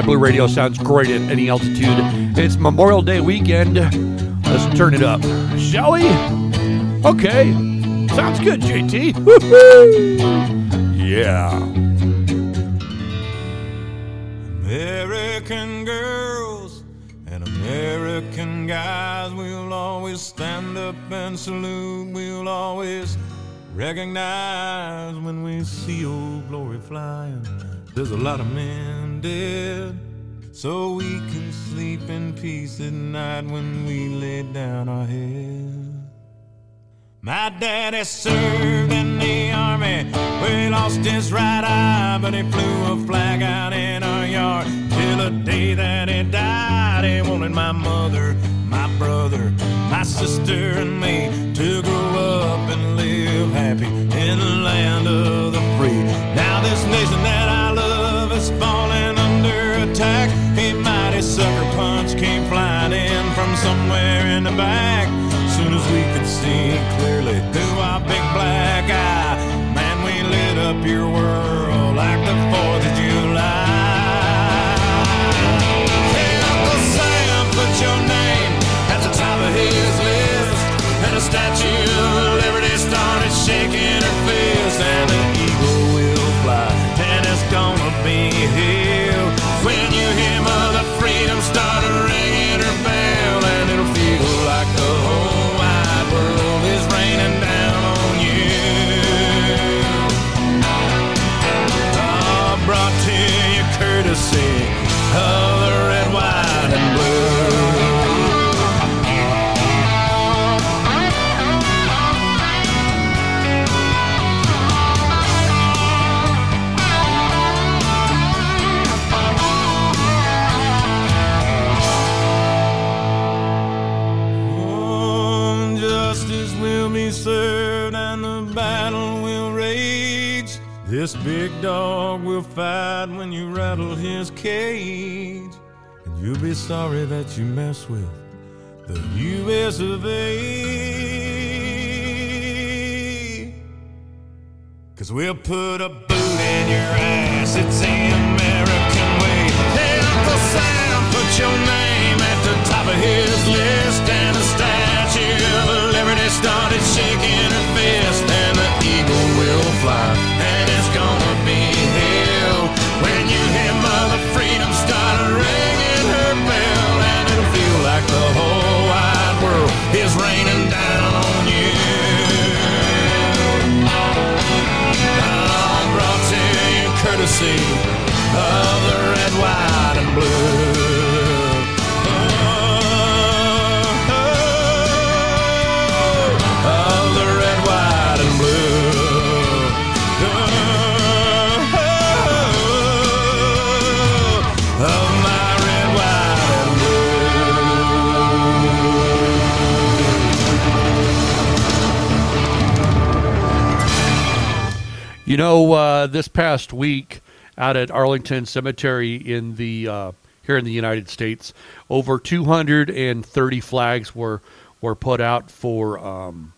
Sky Blue Radio sounds great at any altitude. It's Memorial Day weekend. Let's turn it up, shall we? Okay. Sounds good, JT. Woo-hoo. Yeah. American girls and American guys, we'll always stand up and salute. We'll always recognize when we see old glory flying. There's a lot of men dead, so we can sleep in peace at night when we lay down our heads. My daddy served in the army, where he lost his right eye, but he flew a flag out in our yard till the day that he died. He wanted my mother, my brother, my sister, and me to grow up and live happy in the land of the free. Now this nation that was falling under attack. A mighty sucker punch came flying in from somewhere in the back. Big dog will fight when you rattle his cage. And you'll be sorry that you mess with the US of A. Cause we'll put a boot in your ass, it's the American way. Hey, Uncle Sam, put your name at the top of his list. And the Statue of Liberty started shaking her fist, and the eagle will fly. And courtesy of the red, white, and blue. You know, uh, this past week out at Arlington Cemetery in the uh, here in the United States, over 230 flags were were put out for um,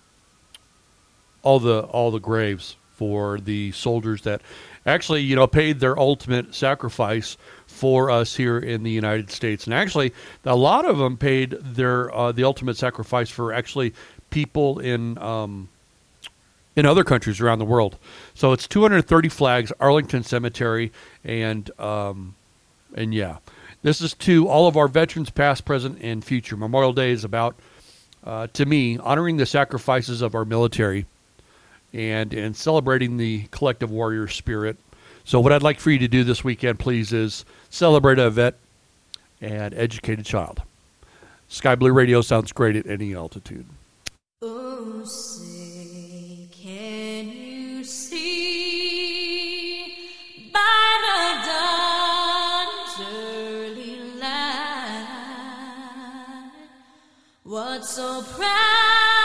all the all the graves for the soldiers that actually you know paid their ultimate sacrifice for us here in the United States, and actually a lot of them paid their uh, the ultimate sacrifice for actually people in. Um, in other countries around the world. So it's 230 flags, Arlington Cemetery, and um, and yeah, this is to all of our veterans, past, present, and future. Memorial Day is about, uh, to me, honoring the sacrifices of our military, and and celebrating the collective warrior spirit. So what I'd like for you to do this weekend, please, is celebrate a vet and educate a child. Sky Blue Radio sounds great at any altitude. Oh, what so proudly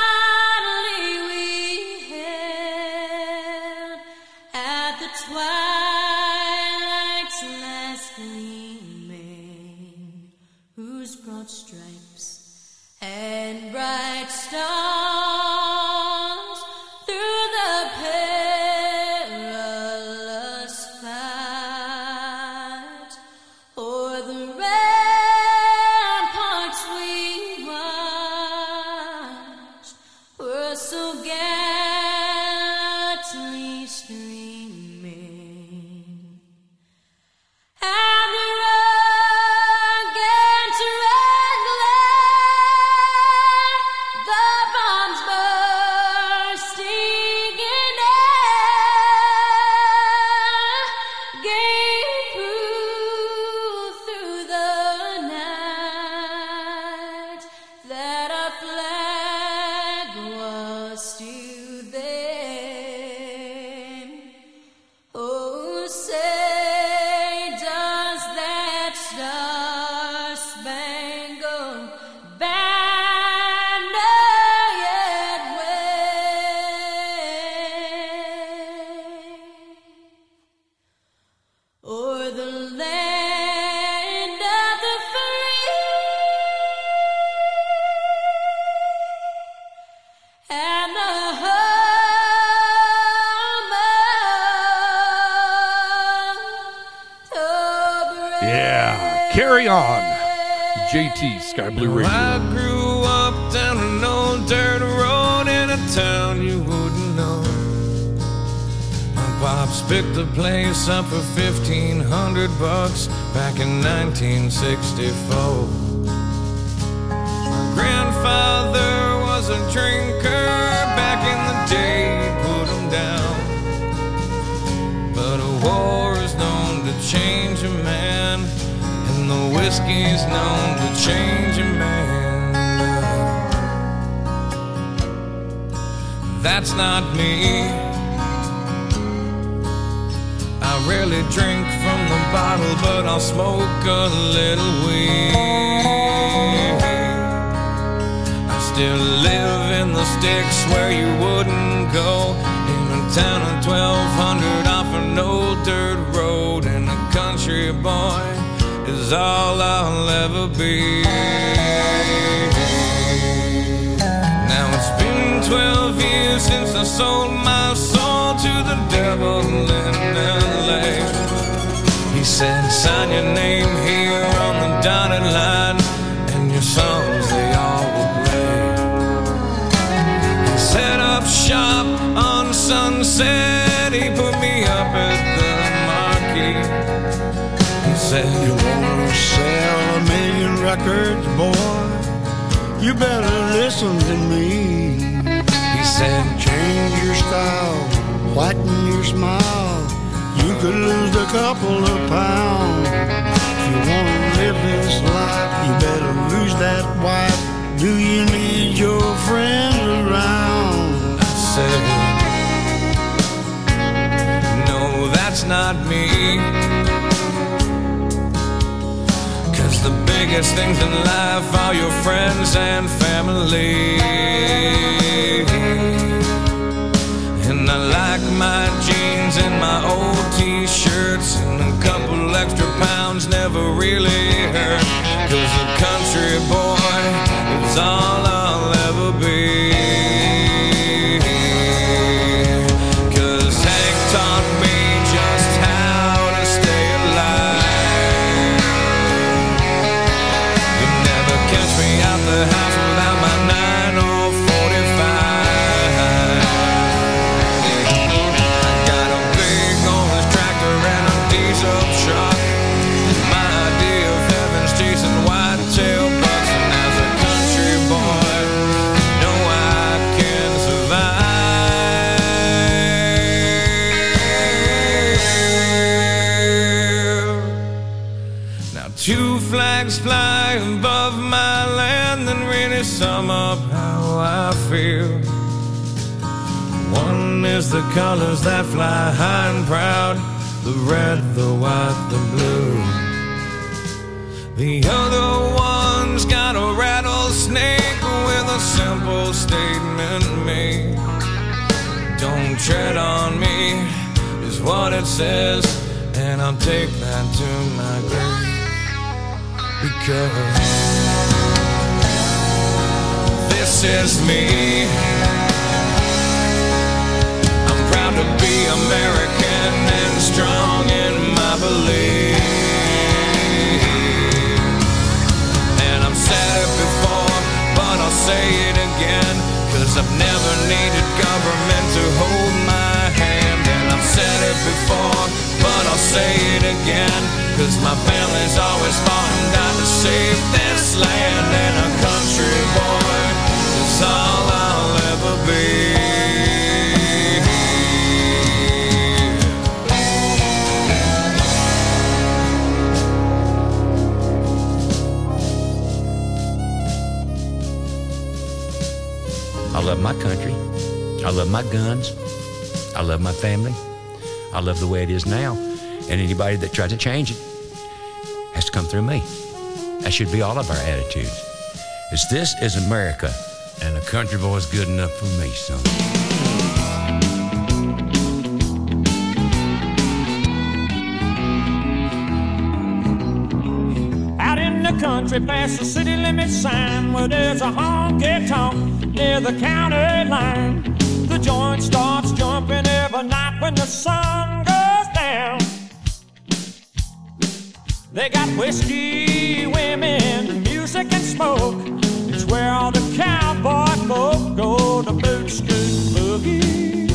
JT Sky Blue Radio. I grew up down an old dirt road in a town you wouldn't know. My pops picked the place up for fifteen hundred bucks back in 1964. My grandfather was a drinker back in the day, put him down. But a war is known to change a man, the whiskey's known to change a man. That's not me. I rarely drink from the bottle, but I'll smoke a little weed. I still live in the sticks where you wouldn't go. In a town of 1200 off an old dirt road, and a country boy is all I'll ever be. Now it's been 12 years since I sold my soul to the devil in LA. He said, sign your name here on the dotted line, and your songs they all will play. He set up shop on Sunset, he put me up at the marquee. He said, records, boy? You better listen to me. he said, Change your style, whiten your smile. You could lose a couple of pounds. If you wanna live this life, you better lose that wife. Do you need your friends around? I said, No, that's not me. The biggest things in life are your friends and family. And I like my jeans and my old t shirts, and a couple extra pounds never really hurt. Cause a country boy is all I'll ever be. The colors that fly high and proud, the red, the white, the blue. The other one's got a rattlesnake with a simple statement made. Don't tread on me, is what it says, and I'll take that to my grave. Because this is me. Land. And a country boy is all I'll ever be. I love my country. I love my guns. I love my family. I love the way it is now. And anybody that tries to change it has to come through me. That should be all of our attitudes. Is this is America, and a country boy's good enough for me, son. Out in the country, past the city limit sign, where there's a honky tonk near the county line. The joint starts jumping every night when the sun goes down. They got whiskey, women, music, and smoke. It's where all the cowboy folk go to boot scoot boogie.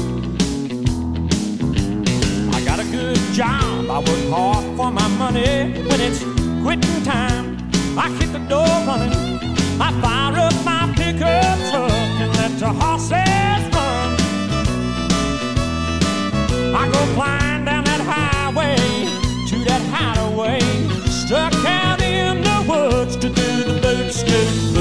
I got a good job. I work hard for my money. When it's quitting time, I hit the door running. I fire up my pickup truck and let the horses run. I go flying down that highway to that hideaway, stuck out in the woods to do the boot scoot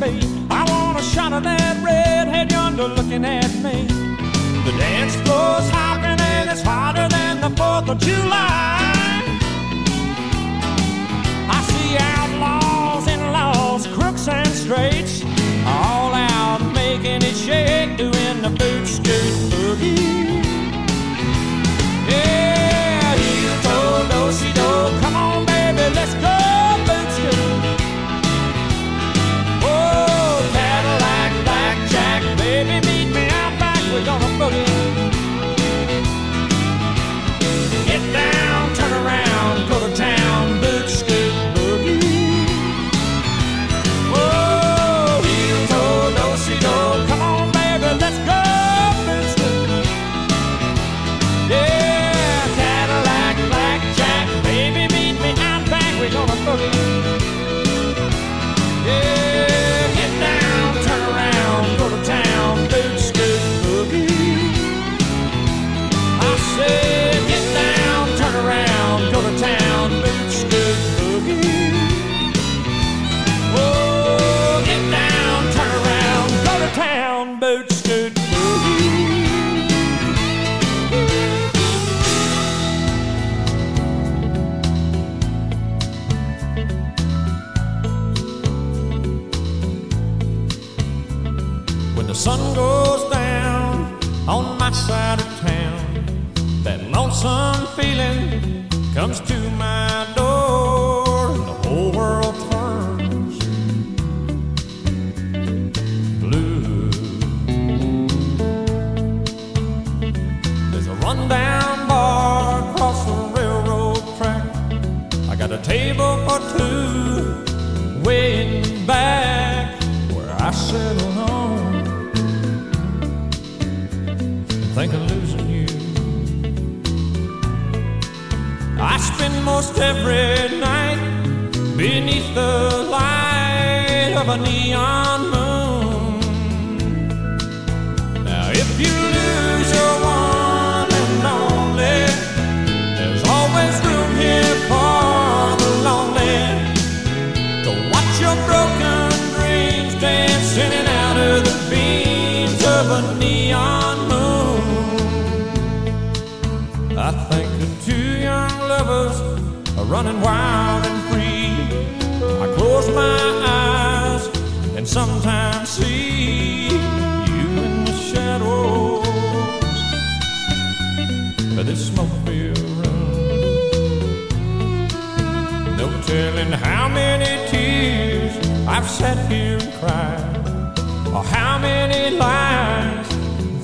me. I want a shot of that redhead yonder looking at me. The dance floor's hopping and it's hotter than the 4th of July. I see outlaws and laws, crooks and straights, all out making it shake, doing the boot scoot boogie. to my door and the whole world turns blue. There's a rundown bar across the railroad track. I got a table for two way in back where I settle. Most every night beneath the light of a neon. running wild and free. I close my eyes and sometimes see you in the shadows But this smoke-filled room. No telling how many tears I've sat here and cried, or how many lies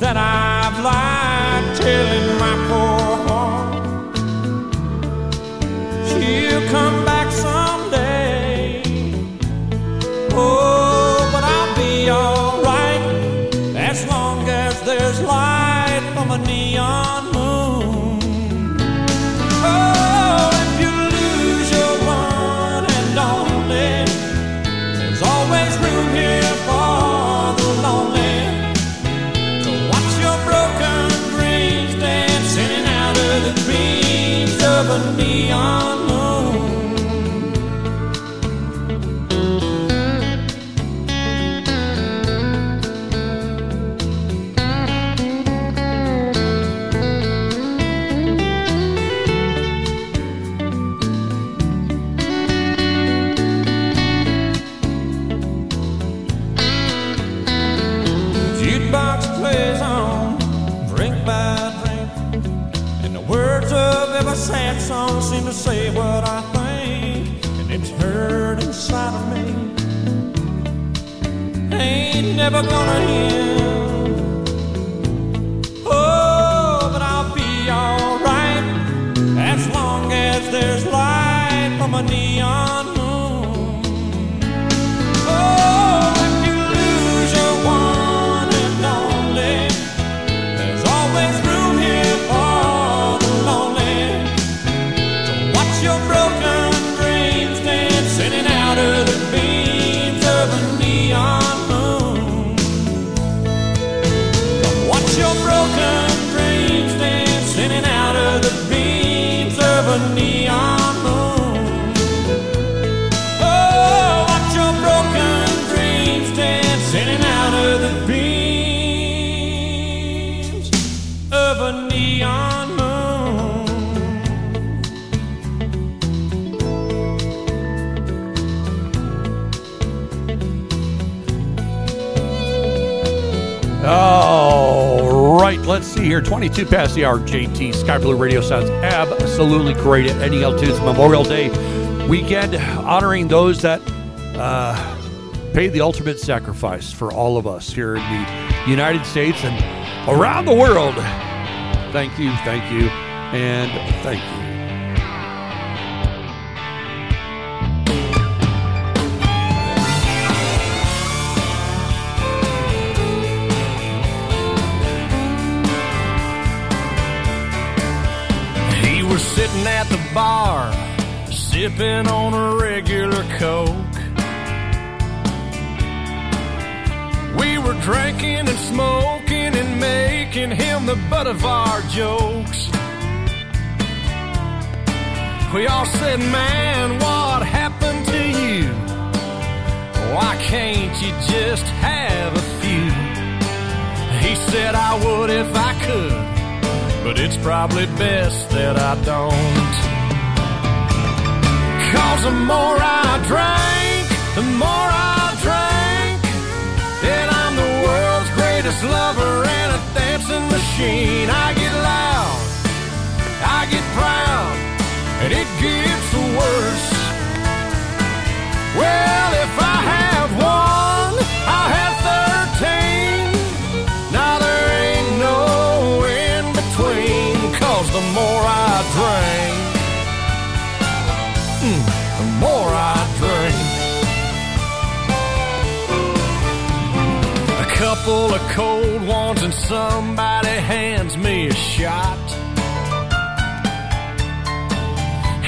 that I've lied telling my poor. love me. We're gonna here. 22 past the hour, JT. Sky Blue Radio sounds absolutely great at any altitudes. Memorial Day weekend, honoring those that uh, paid the ultimate sacrifice for all of us here in the United States and around the world. Thank you, thank you, and thank you. Bar, sipping on a regular Coke. We were drinking and smoking and making him the butt of our jokes. We all said, Man, what happened to you? Why can't you just have a few? He said, I would if I could but it's probably best that I don't. Cause the more I drank, the more I drank, and I'm the world's greatest lover and a dancing machine. I get loud, I get proud, and it gets worse. Well, if cold ones and somebody hands me a shot.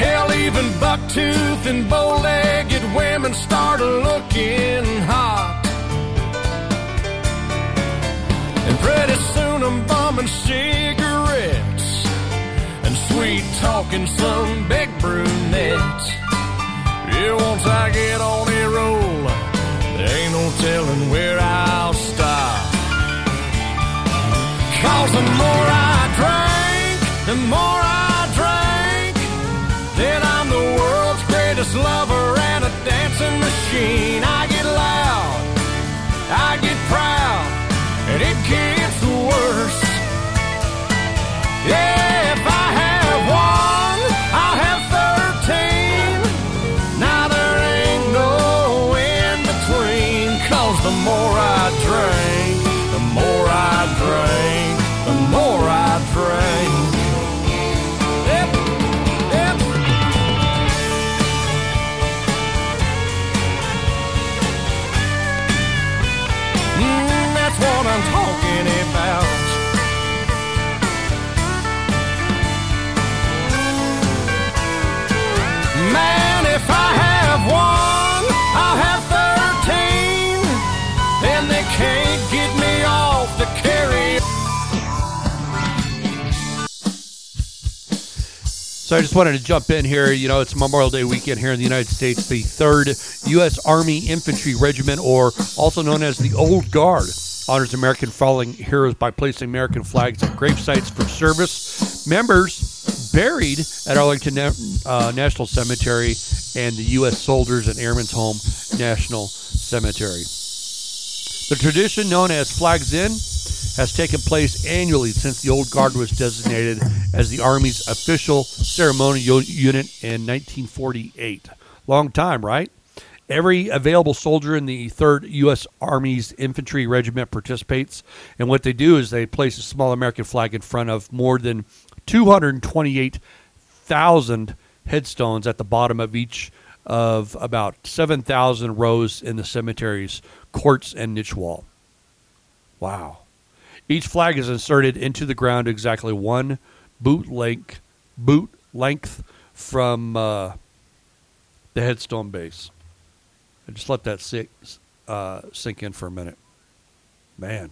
Hell, even bucktooth and bow-legged women start looking hot. And pretty soon I'm bumming cigarettes and sweet talking some big brunette. Yeah, once I get on a roll, there ain't no telling where I'll stop. Cause the more I drink, the more I drink, then I'm the world's greatest lover and a dancing machine. So I just wanted to jump in here. You know, it's Memorial Day weekend here in the United States. The 3rd U.S. Army Infantry Regiment, or also known as the Old Guard, honors American fallen heroes by placing American flags at grave sites for service members buried at Arlington uh, National Cemetery and the U.S. Soldiers and Airmen's Home National Cemetery. The tradition known as Flags In has taken place annually since the Old Guard was designated as the Army's official ceremonial unit in 1948. Long time, right? Every available soldier in the 3rd U.S. Army's Infantry Regiment participates, and what they do is they place a small American flag in front of more than 228,000 headstones at the bottom of each of about 7,000 rows in the cemetery's courts and niche wall. Wow. Each flag is inserted into the ground exactly one boot length, boot length from uh, the headstone base. And just let that sink, uh, sink in for a minute. Man.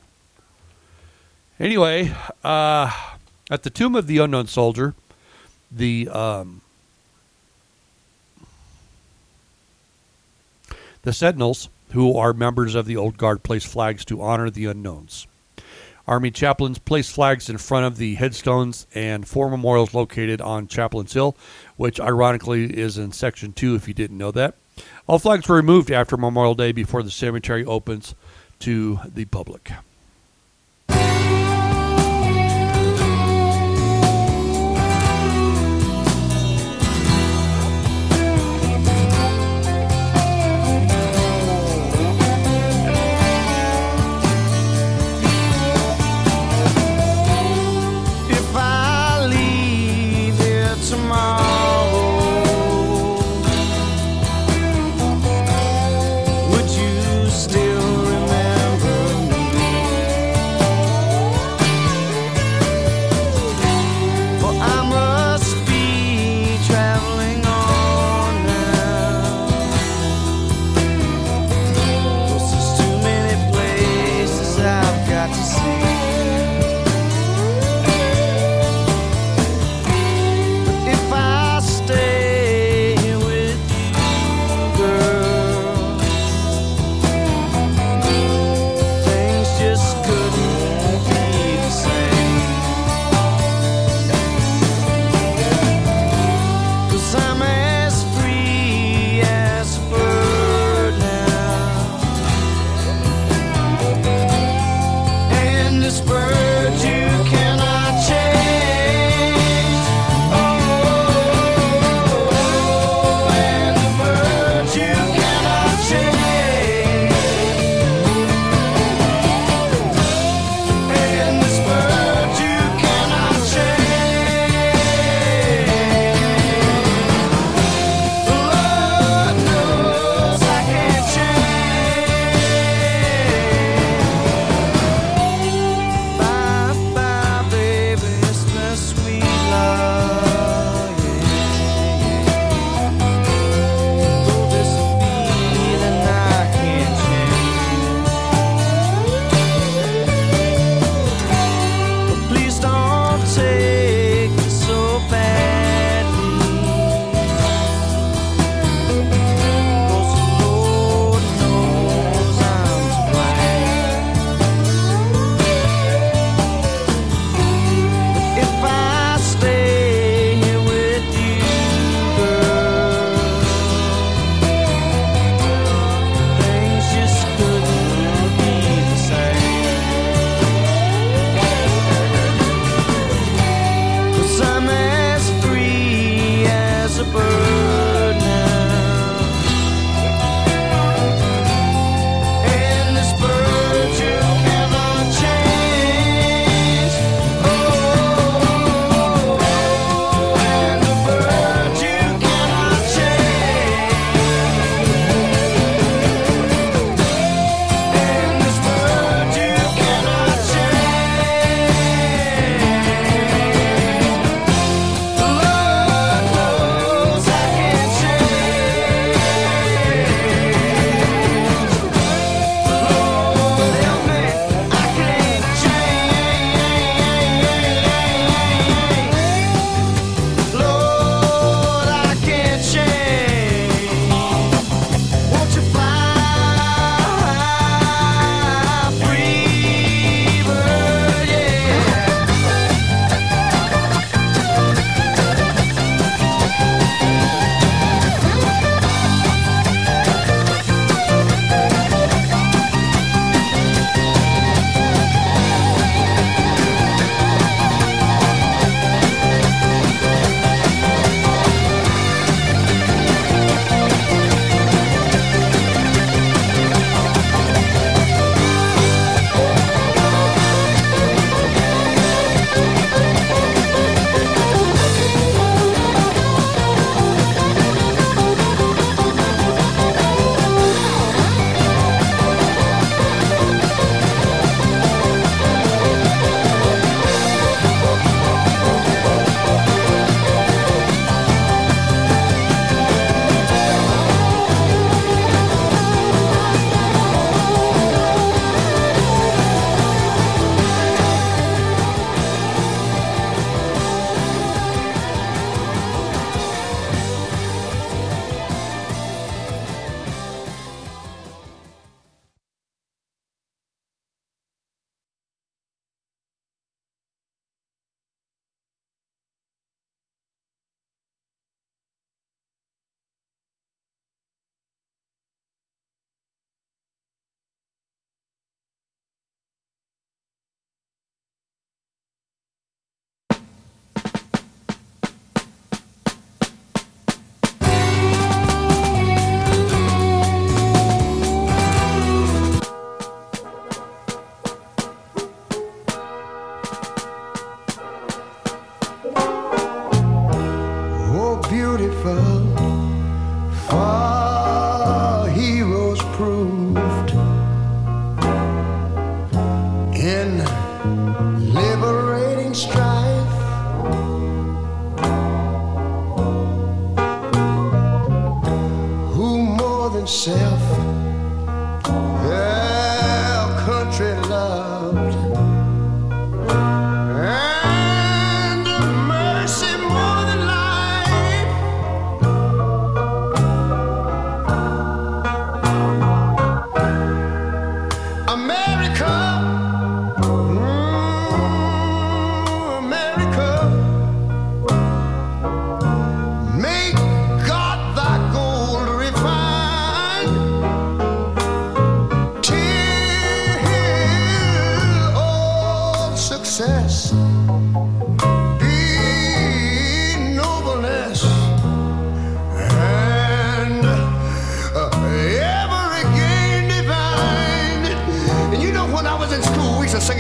Anyway, uh, at the tomb of the unknown soldier, the um, the Sentinels, who are members of the Old Guard, place flags to honor the unknowns. Army chaplains place flags in front of the headstones and four memorials located on Chaplain's Hill, which ironically is in Section 2 if you didn't know that. All flags were removed after Memorial Day before the cemetery opens to the public.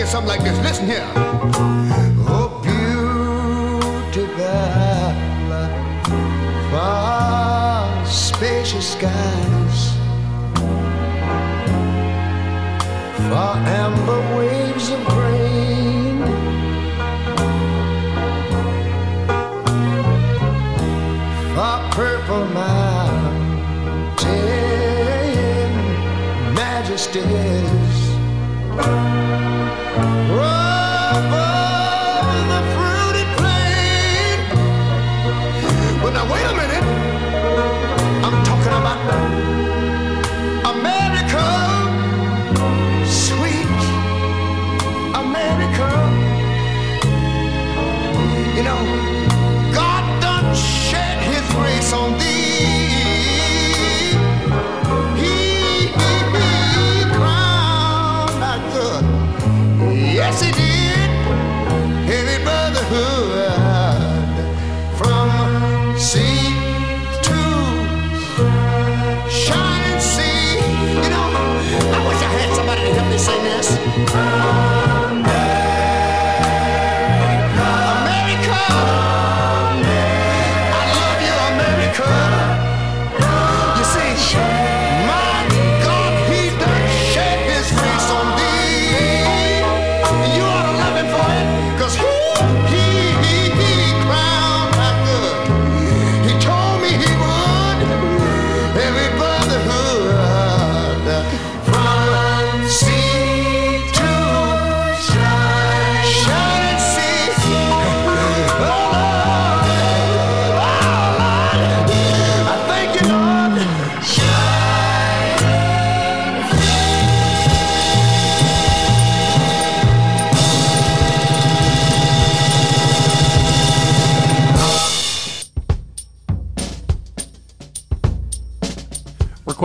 Something like this. Listen here. Oh, beautiful, far spacious skies, far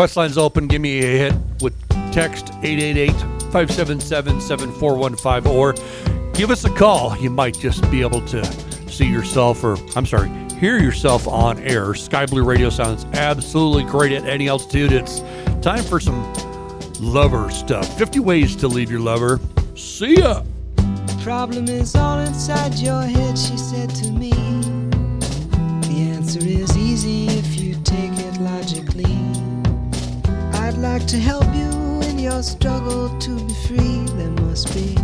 Request lines open. Give me a hit with text 888 577 7415 or give us a call. You might just be able to see yourself, or I'm sorry, hear yourself on air. Sky Blue Radio sounds absolutely great at any altitude. It's time for some lover stuff 50 ways to leave your lover. See ya. problem is all inside your head, she said to me. The answer is easy if you take it logically. I'd like to help you in your struggle to be free. There must be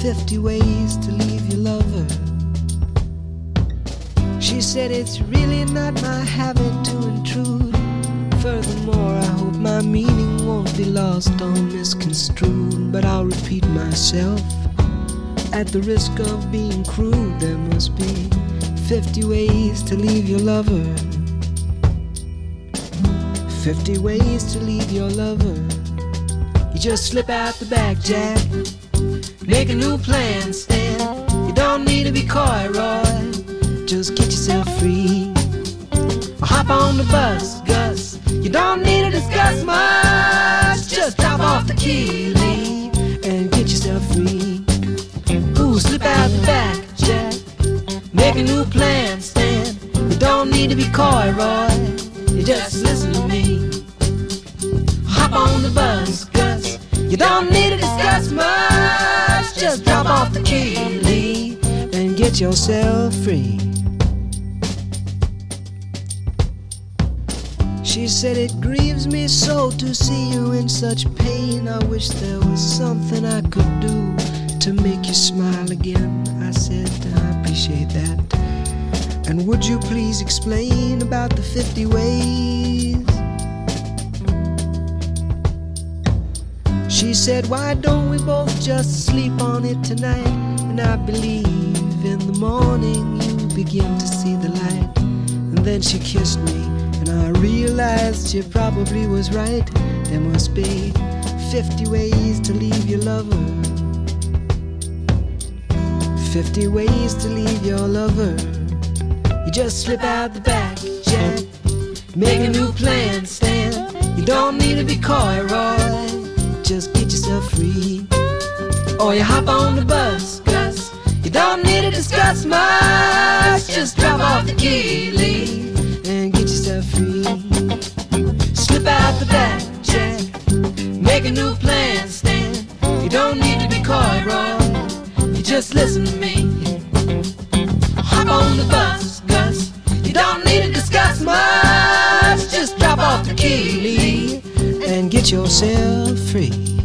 50 ways to leave your lover. She said it's really not my habit to intrude. Furthermore, I hope my meaning won't be lost or misconstrued. But I'll repeat myself. At the risk of being crude, there must be 50 ways to leave your lover. 50 ways to leave your lover. You just slip out the back, Jack. Make a new plan, Stan. You don't need to be coy, Roy. Just get yourself free. Or hop on the bus, Gus. You don't need to discuss much. Just drop off the key, leave, and get yourself free. Ooh, slip out the back, Jack. Make a new plan, Stan. You don't need to be coy, Roy. You don't need to discuss much. Just drop off the key, leave, and get yourself free. She said, It grieves me so to see you in such pain. I wish there was something I could do to make you smile again. I said, I appreciate that. And would you please explain about the 50 ways? She said, Why don't we both just sleep on it tonight? And I believe in the morning you begin to see the light. And then she kissed me, and I realized she probably was right. There must be 50 ways to leave your lover. 50 ways to leave your lover. You just slip out the back, Jack. Make a new plan, Stan. You don't need to be coy, Roy. Just get yourself free. Or you hop on the bus, Gus. You don't need to discuss much. Just drop off the key, Lee, and get yourself free. Slip out the back, Jack. Make a new plan, Stan. You don't need to be coy, Roy. You just listen to me. Hop on the bus, Gus. You don't need to discuss much. Just drop off the key, Lee, and get yourself free.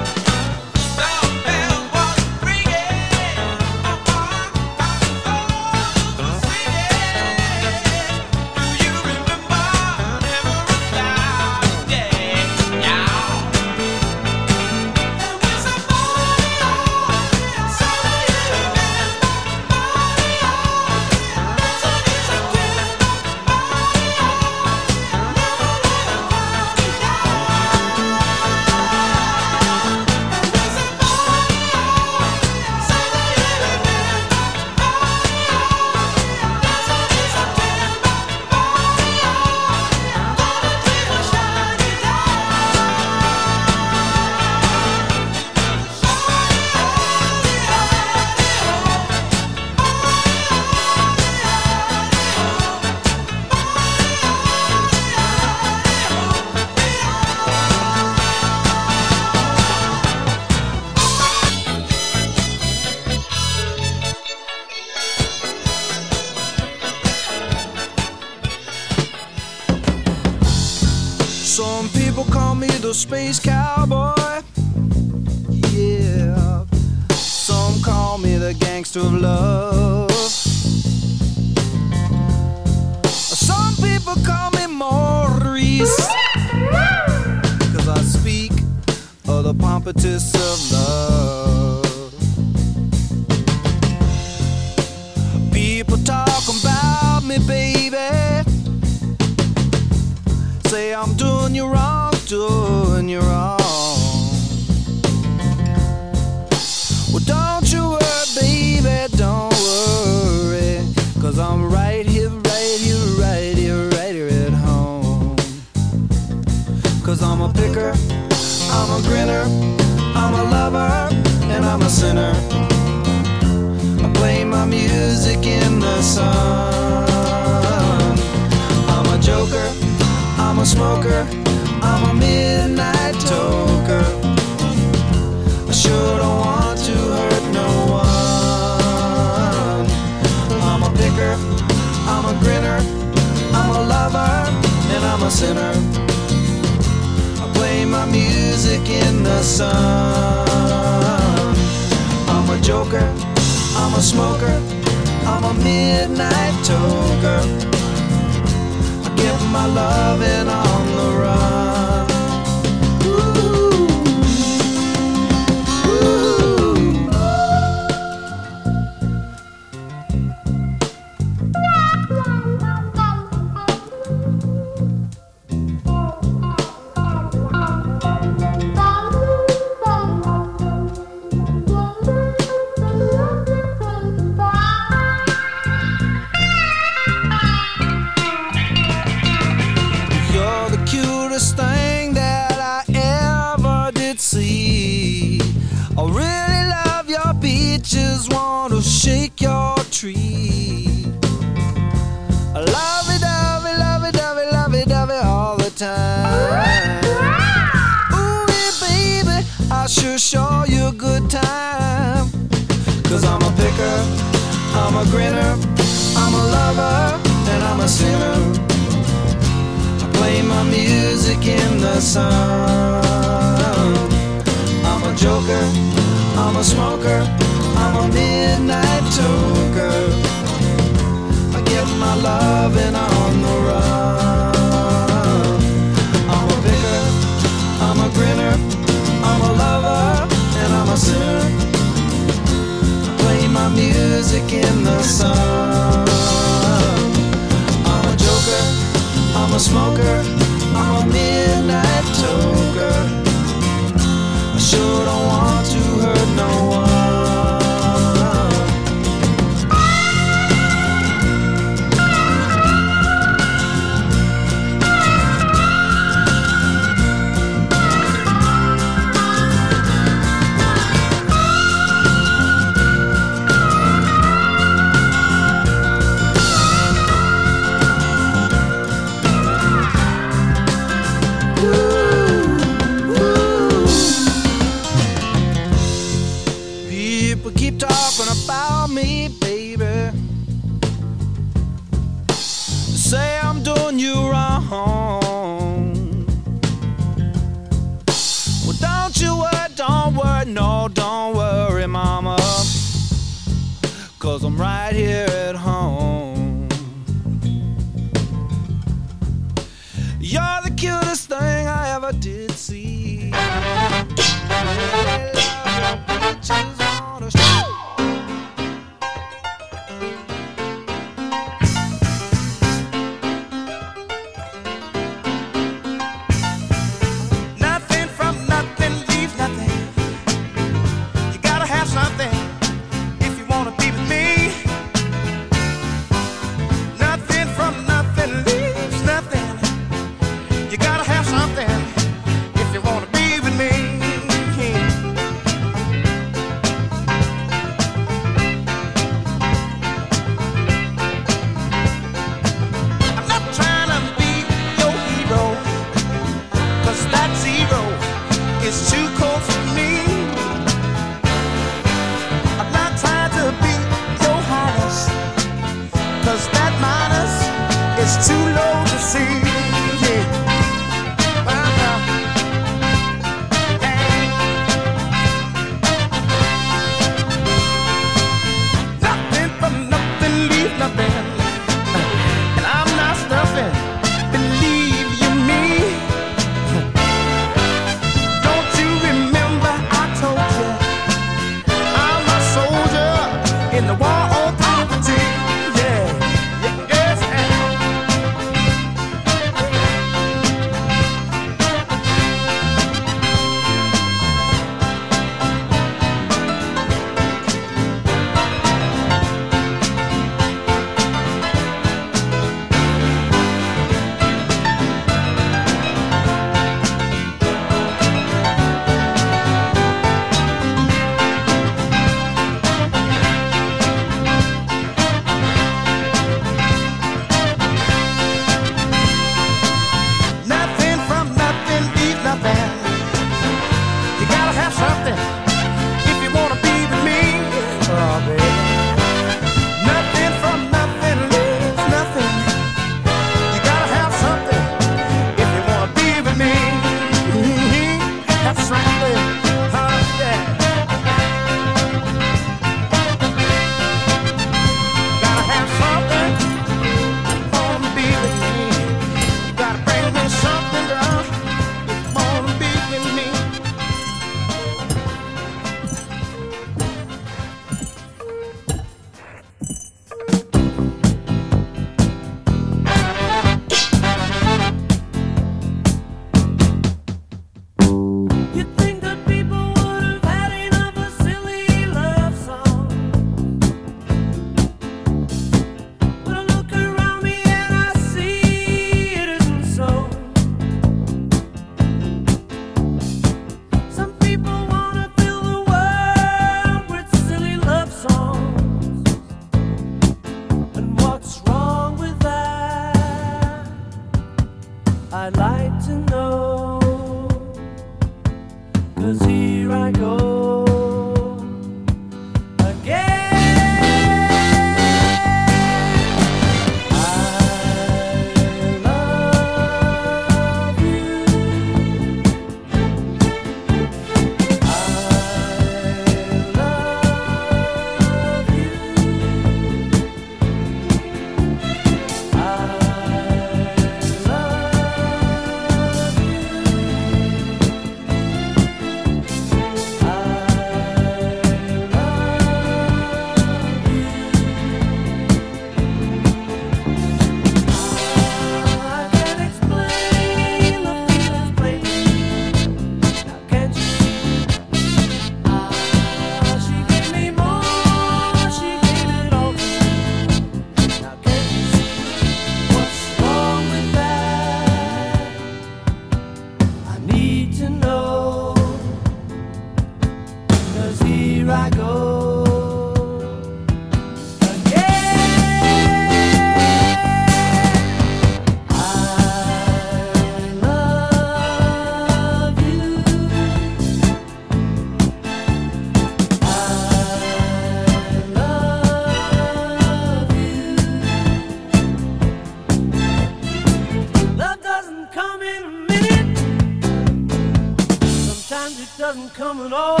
Doesn't come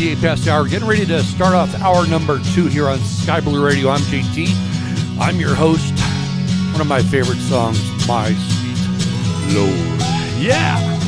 past hour. Getting ready to start off hour number two here on Sky Blue Radio. I'm JT. I'm your host. One of my favorite songs, My Sweet Lord. Yeah!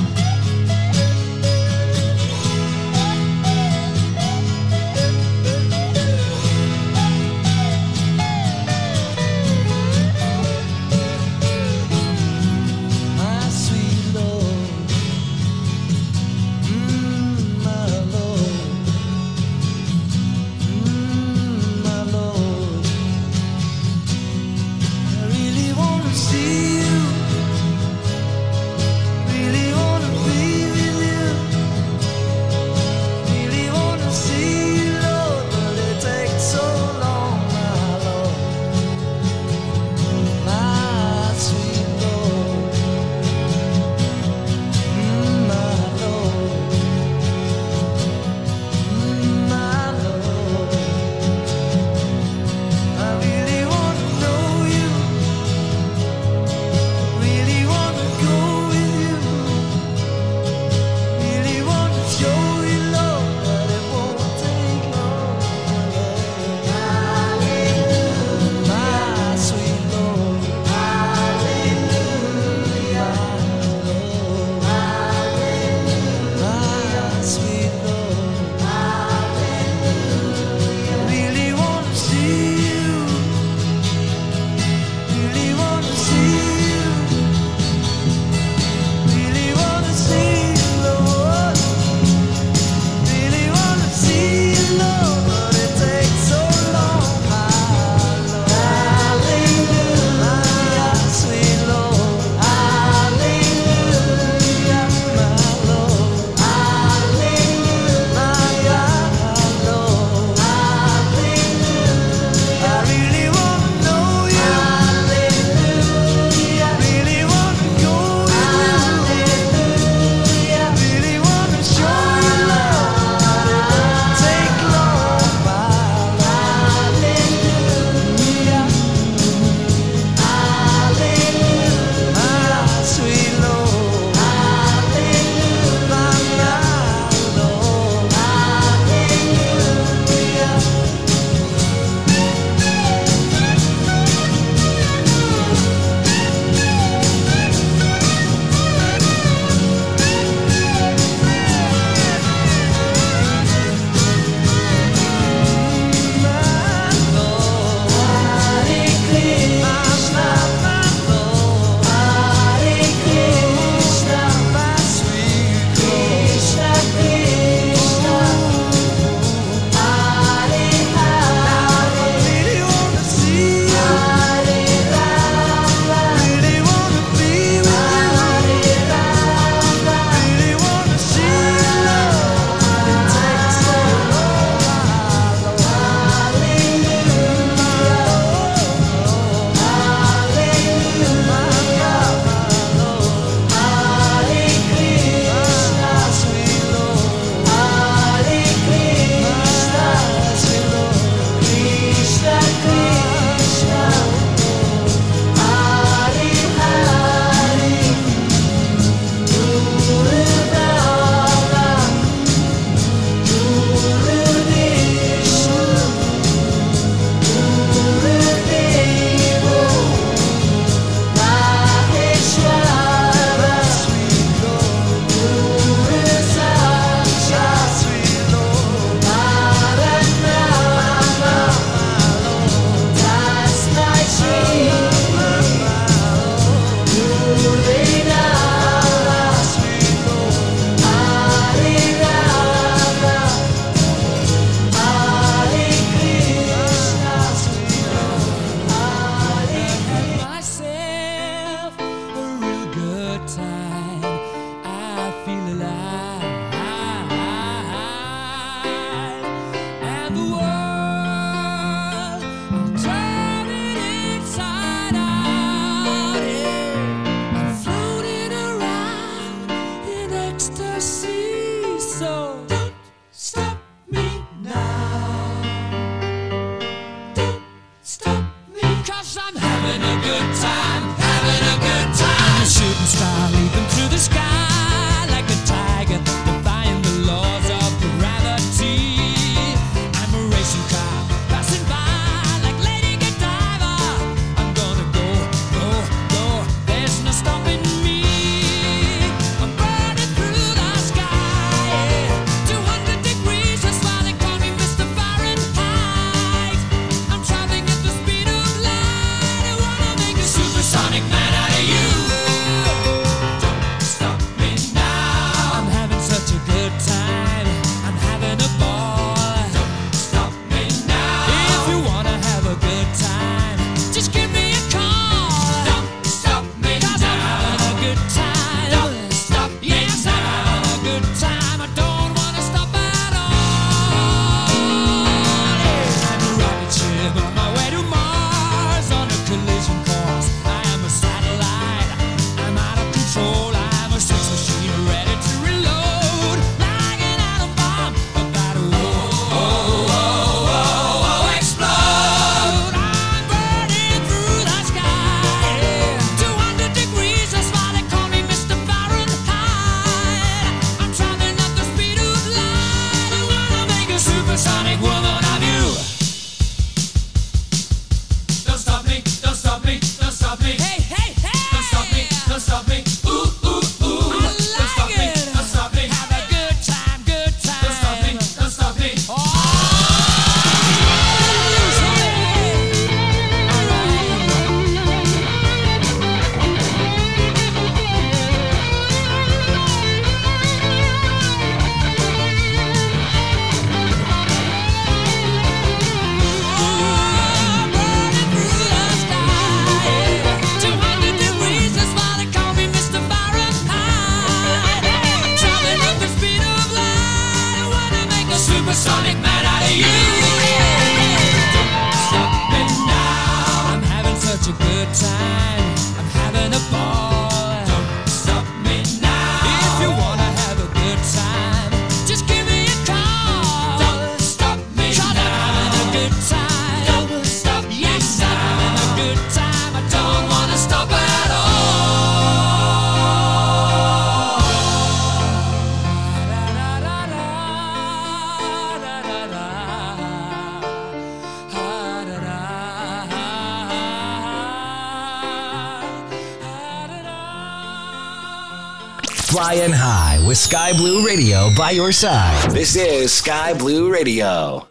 Sky Blue Radio by your side. This is Sky Blue Radio.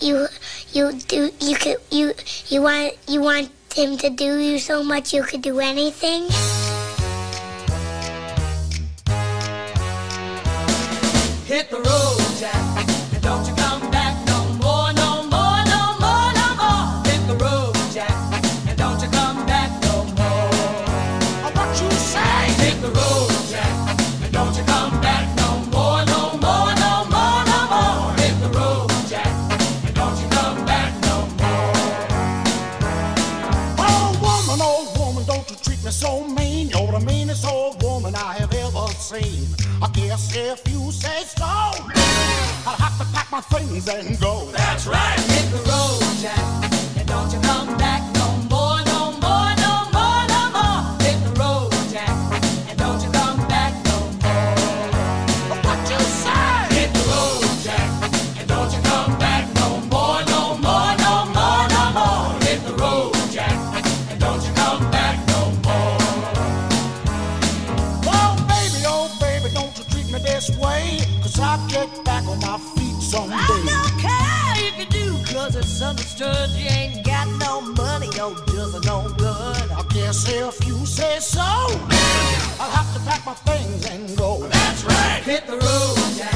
you you do you could you you want you want him to do you so much you could do anything. Hit the road, Jack. I guess if you say so, I'll have to pack my things and go. That's right. Hit the road, Jack. Do, cause it's understood you ain't got no money, no does no good. I guess if you say so, I'll have to pack my things and go. That's right. Hit the road, Jack,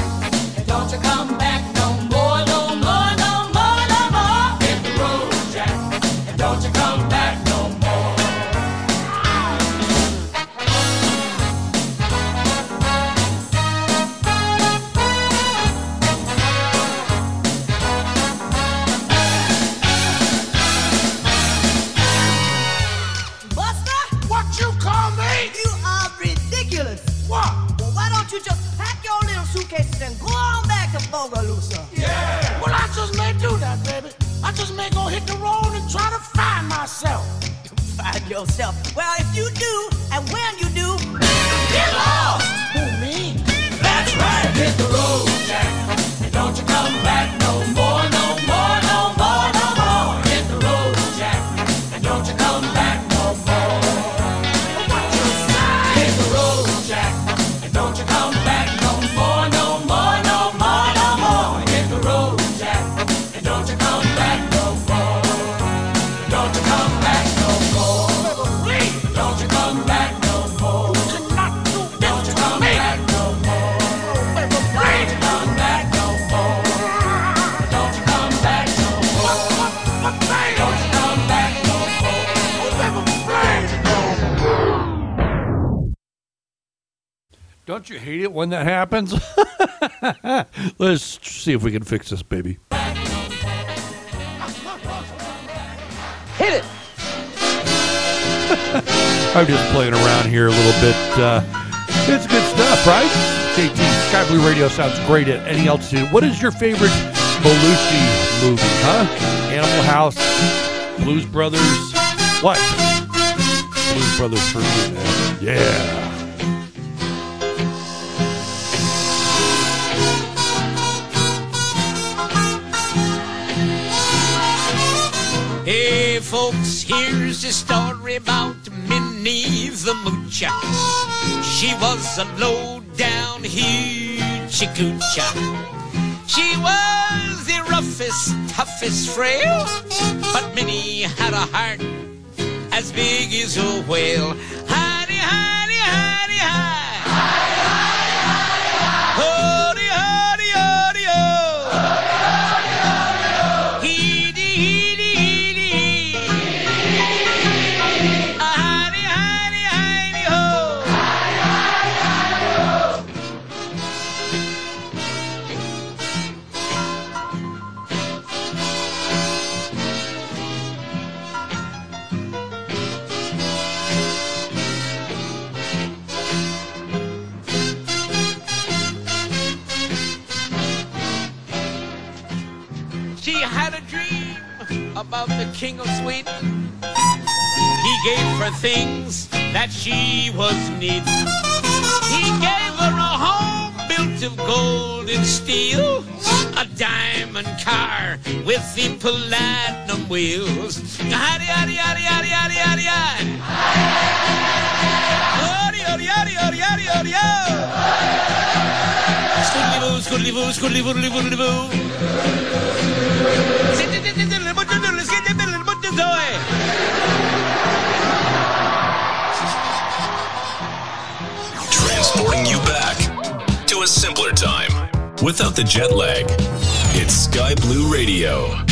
when that happens? Let's see if we can fix this, baby. Hit it. I'm just playing around here a little bit. Uh, it's good stuff, right? JT, Sky Blue Radio sounds great at any altitude. What is your favorite Belushi movie, huh? Animal House, Blues Brothers, what? Blues Brothers for me, man. Yeah. Folks, here's a story about Minnie the Moocher. She was a low down hoochie coocher. She was the roughest, toughest frail, but Minnie had a heart as big as a whale. The king of Sweden. He gave her things that she was needing. He gave her a home built of gold and steel, a diamond car with the platinum wheels. Howdy, howdy, howdy, howdy, howdy, howdy. Howdy, howdy, howdy, howdy, howdy, howdy, howdy. Transporting you back to a simpler time without the jet lag. It's Sky Blue Radio.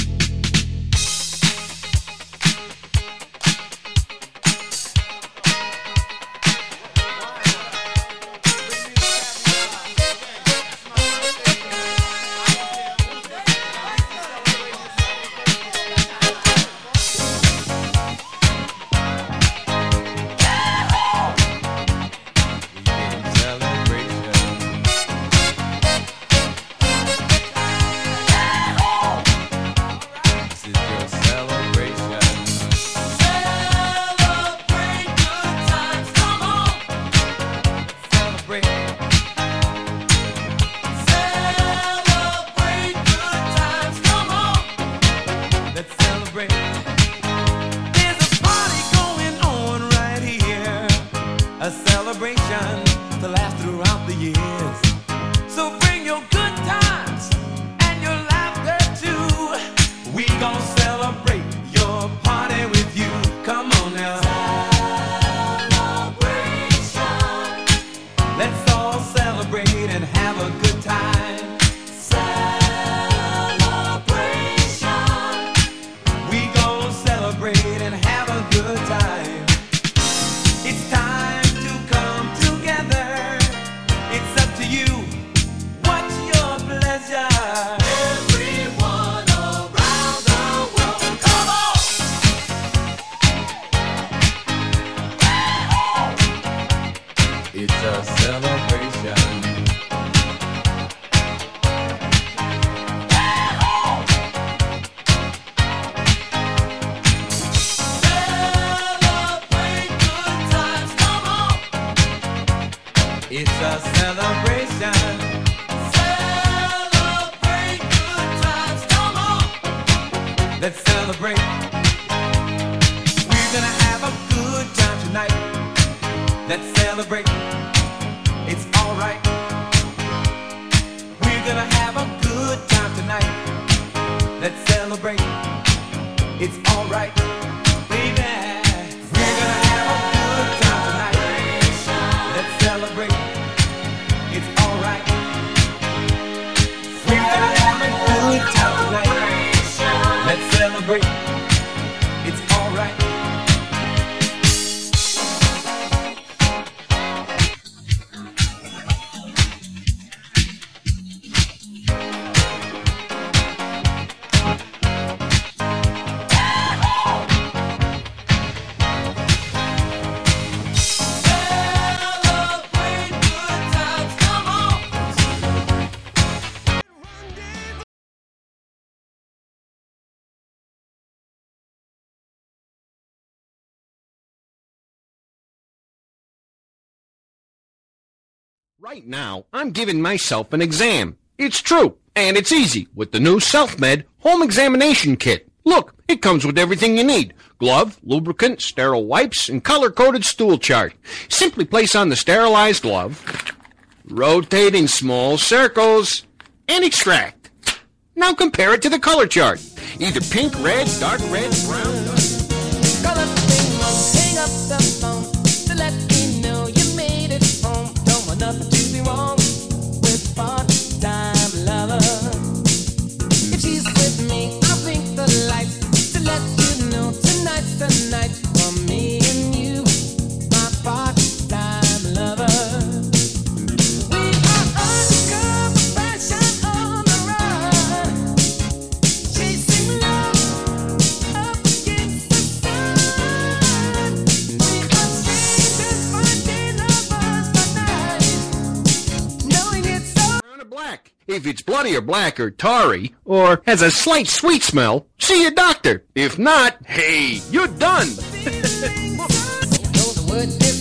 Right now, I'm giving myself an exam. It's true, and it's easy with the new self-med home examination kit. Look, it comes with everything you need. Glove, lubricant, sterile wipes, and color-coded stool chart. Simply place on the sterilized glove, rotate in small circles, and extract. Now compare it to the color chart. Either pink, red, dark red, brown, or black or tarry, or has a slight sweet smell, see your doctor. If not, hey, you're done.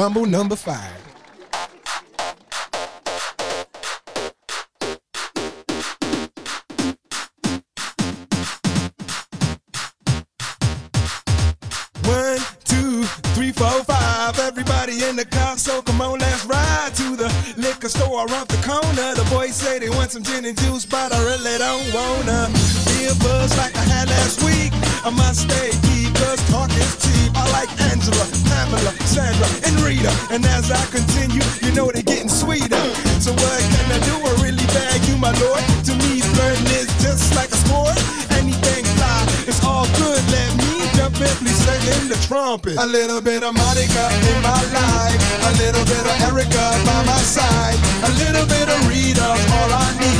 Mambo number five. One, two, three, four, five. Everybody in the car, so come on, let's ride to the liquor store around the corner. The boys say they want some gin and juice. trumpet. A little bit of Monica in my life. A little bit of Erica by my side. A little bit of Rita's all I need.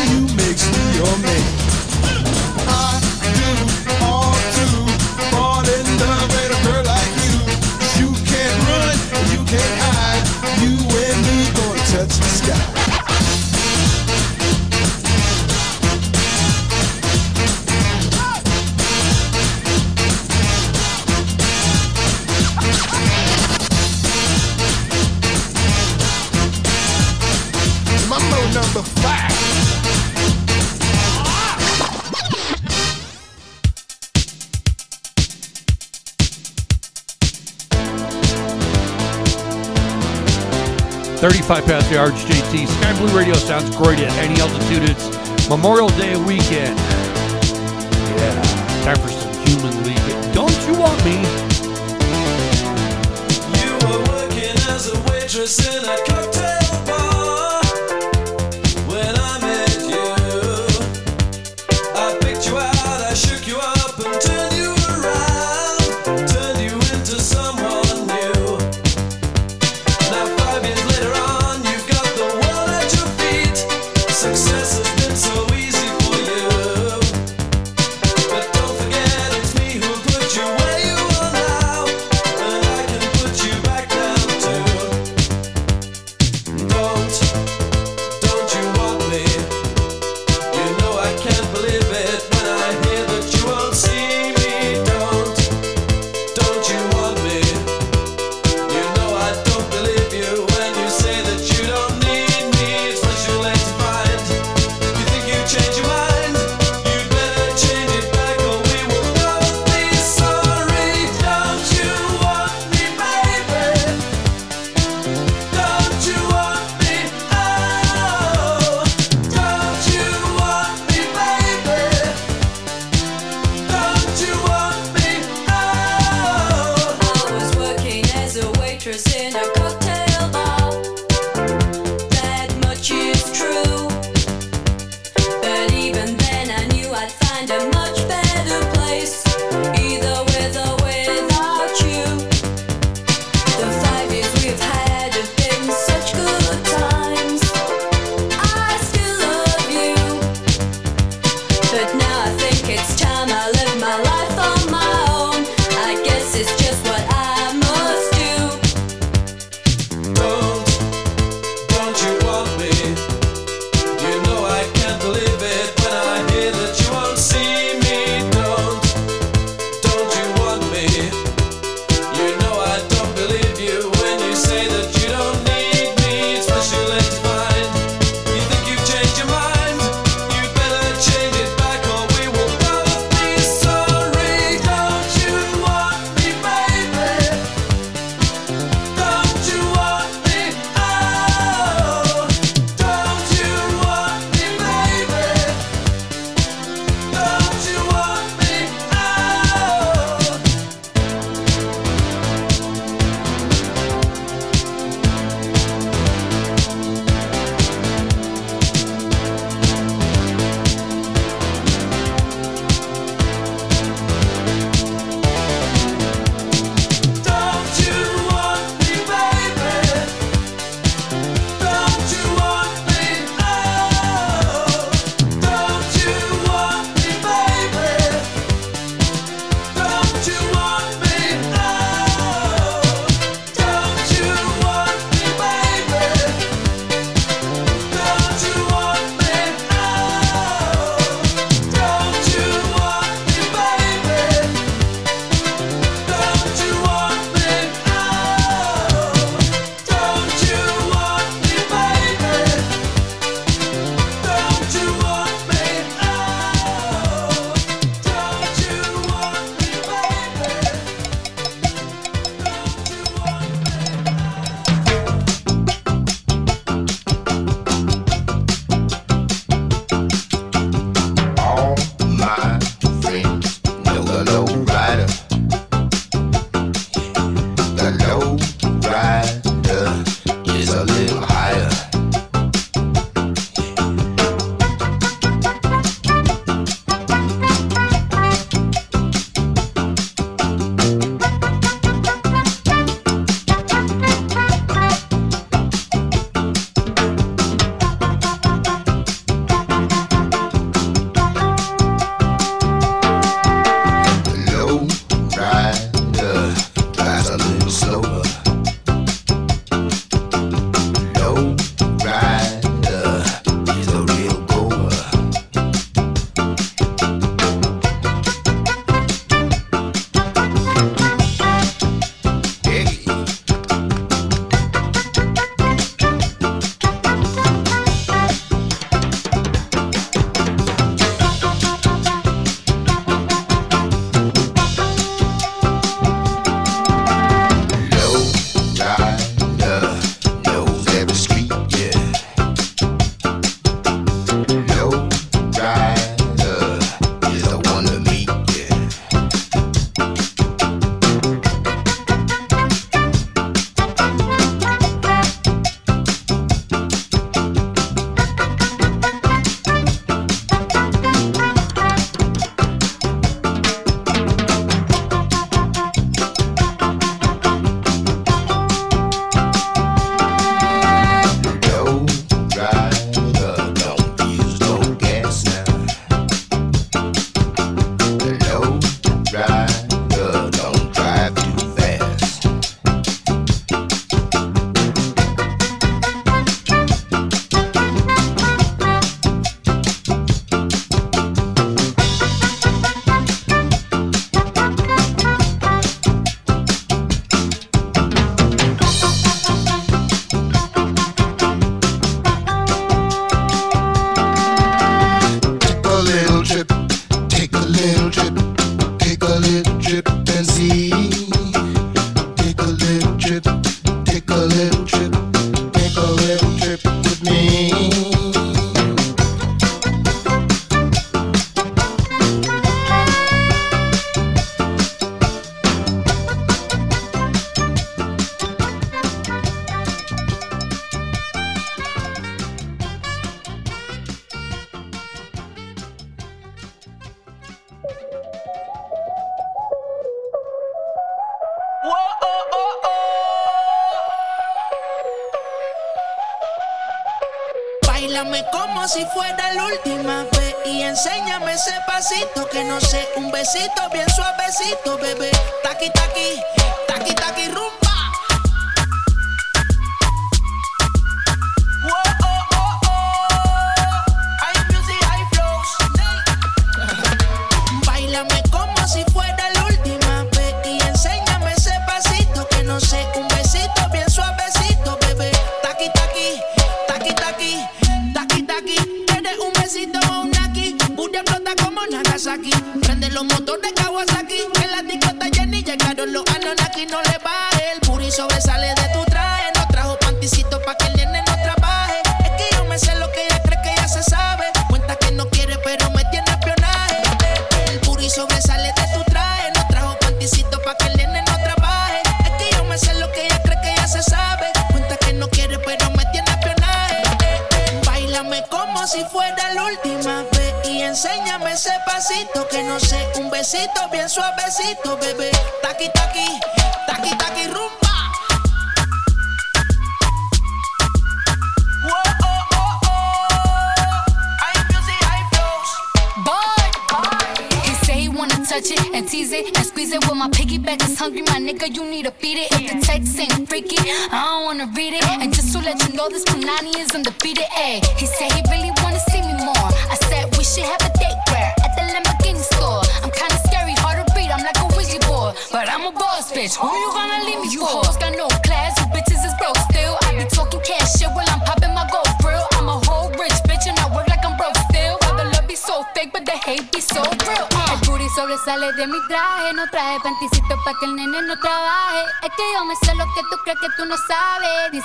35 past the average JT. Sky Blue Radio sounds great at any altitude. It's Memorial Day weekend. Yeah. Time for some human league. Don't you want me? You were working as a waitress and I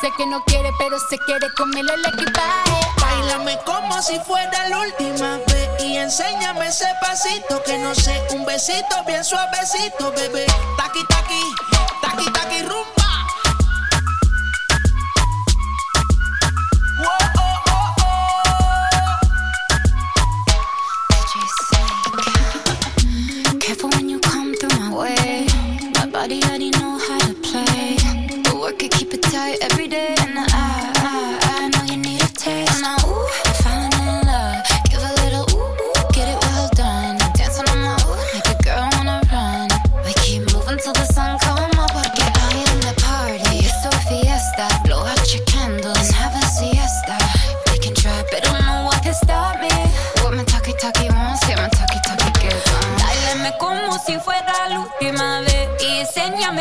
Dice que no quiere, pero se quiere comer el equipaje. Bailame como si fuera la última vez y enséñame ese pasito que no sé, un besito bien suavecito, bebé. Taqui taqui.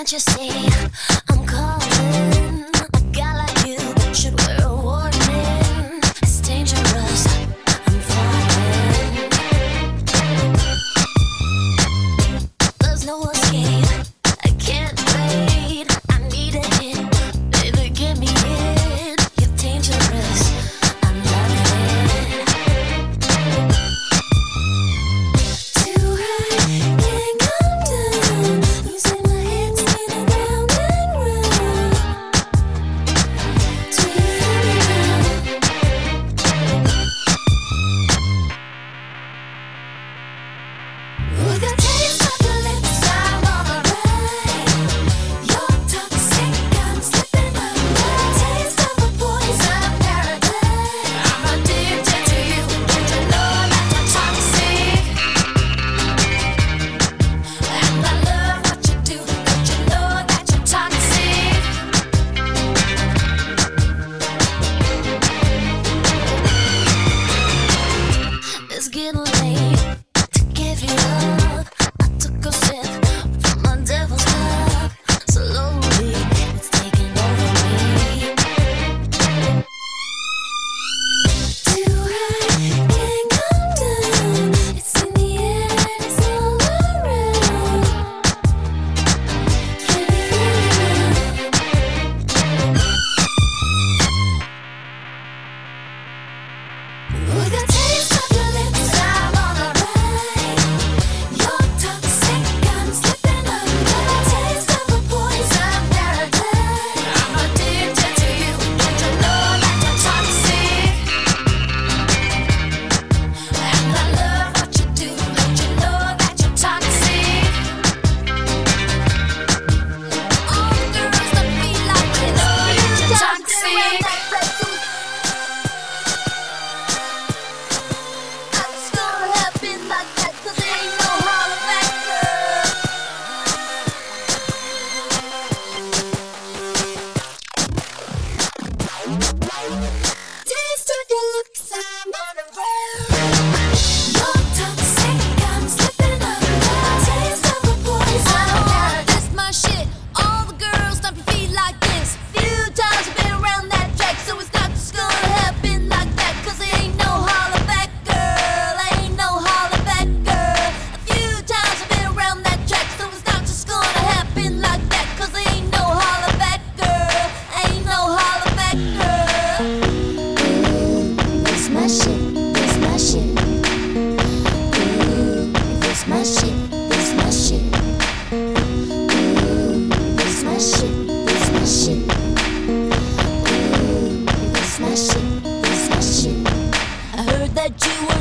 Can't you see?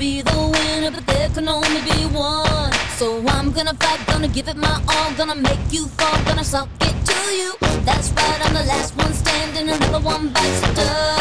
be the winner, but there can only be one. So I'm gonna fight, gonna give it my all, gonna make you fall, gonna suck it to you. That's right, I'm the last one standing, another one bites the dust.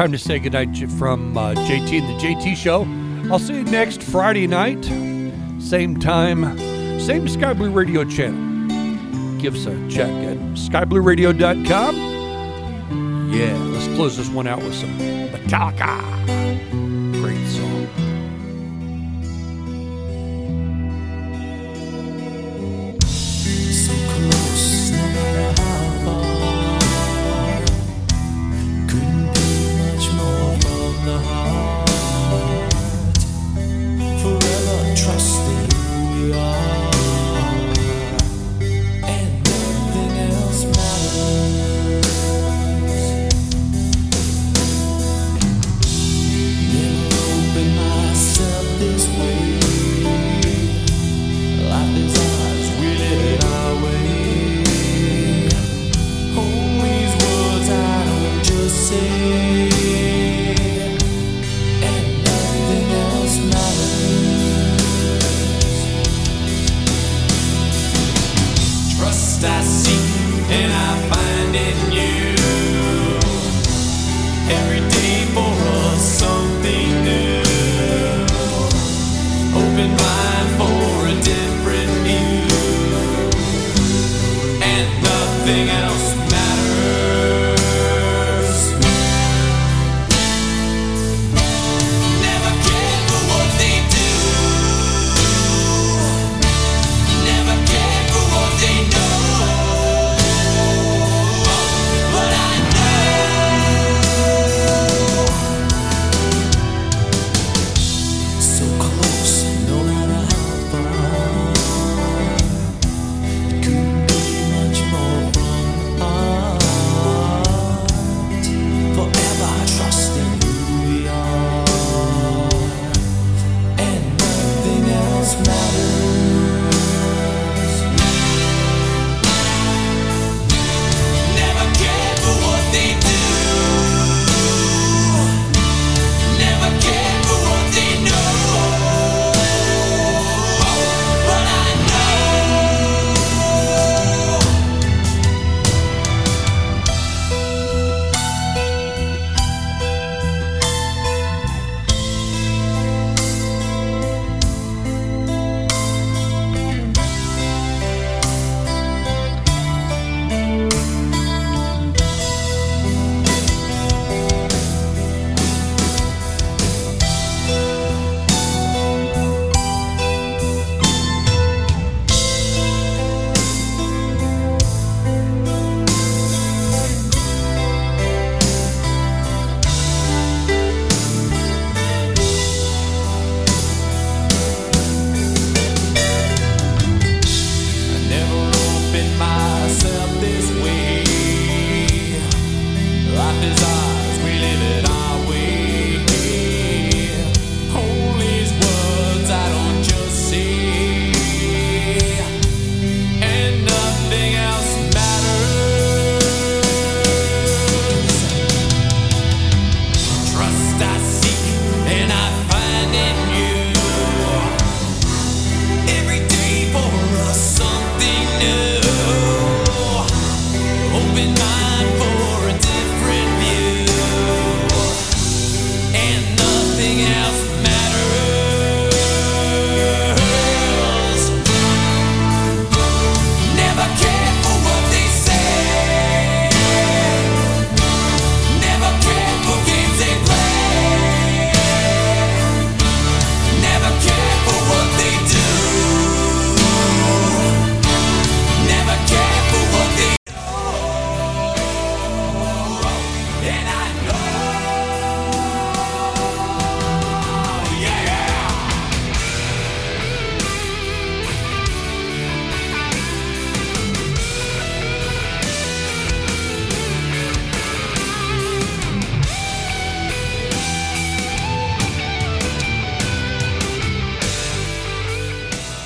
Time to say goodnight from uh, JT and the JT Show. I'll see you next Friday night, same time, same Sky Blue Radio channel. Give us a check at skyblueradio.com. Yeah, let's close this one out with some Metallica.